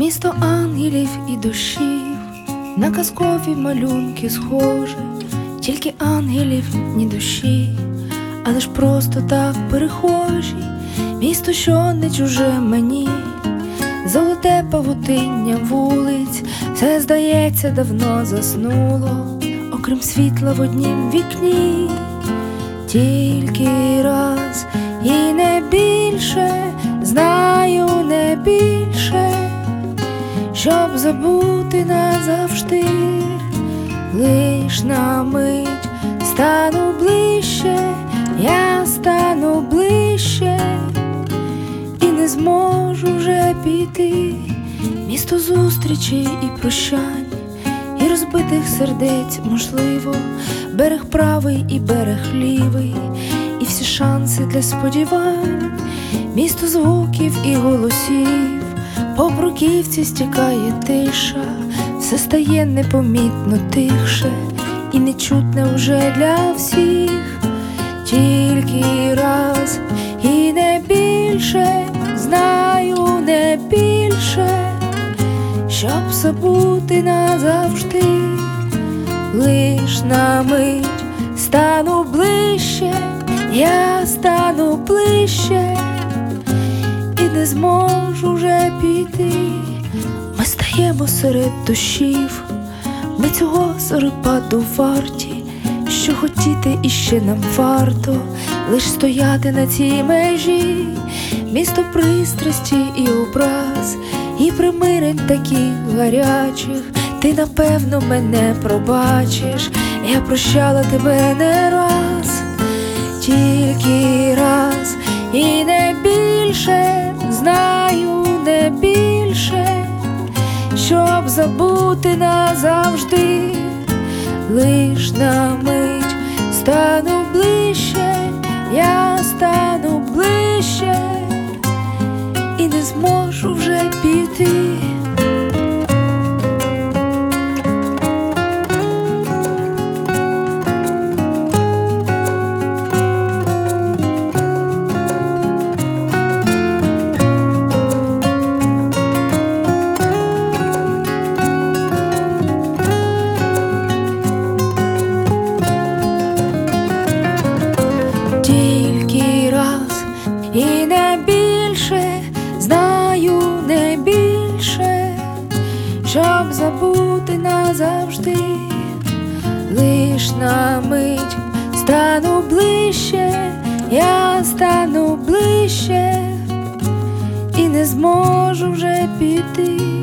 Місто ангелів і душів, на казкові малюнки схоже, тільки ангелів ні душі, але ж просто так перехожі, місто, що не чуже мені, золоте павутиння вулиць, все здається, давно заснуло, окрім світла в однім вікні, тільки раз щоб забути назавжди, лиш на мить стану ближче, я стану ближче. І не зможу вже піти, місто зустрічей і прощань, і розбитих сердець, можливо, берег правий і берег лівий, і всі шанси для сподівань, місто звуків і голосів. По бруківці стікає тиша, все стає непомітно тихше, і нечутне вже для всіх, тільки раз і не більше, знаю не більше, щоб забути назавжди, лиш на мить стану ближче, я стану ближче зможу вже піти. Ми стаємо серед душів, ми цього зорепаду варті, що хотіти іще нам варто, лиш стояти на цій межі, місто пристрасті і образ, і примирень таких гарячих, ти напевно мене пробачиш, я прощала тебе не раз, тільки раз забути назавжди, лиш на мить стану ближче, я стану ближче і не зможу назавжди, лиш на мить стану ближче, я стану ближче і не зможу вже піти.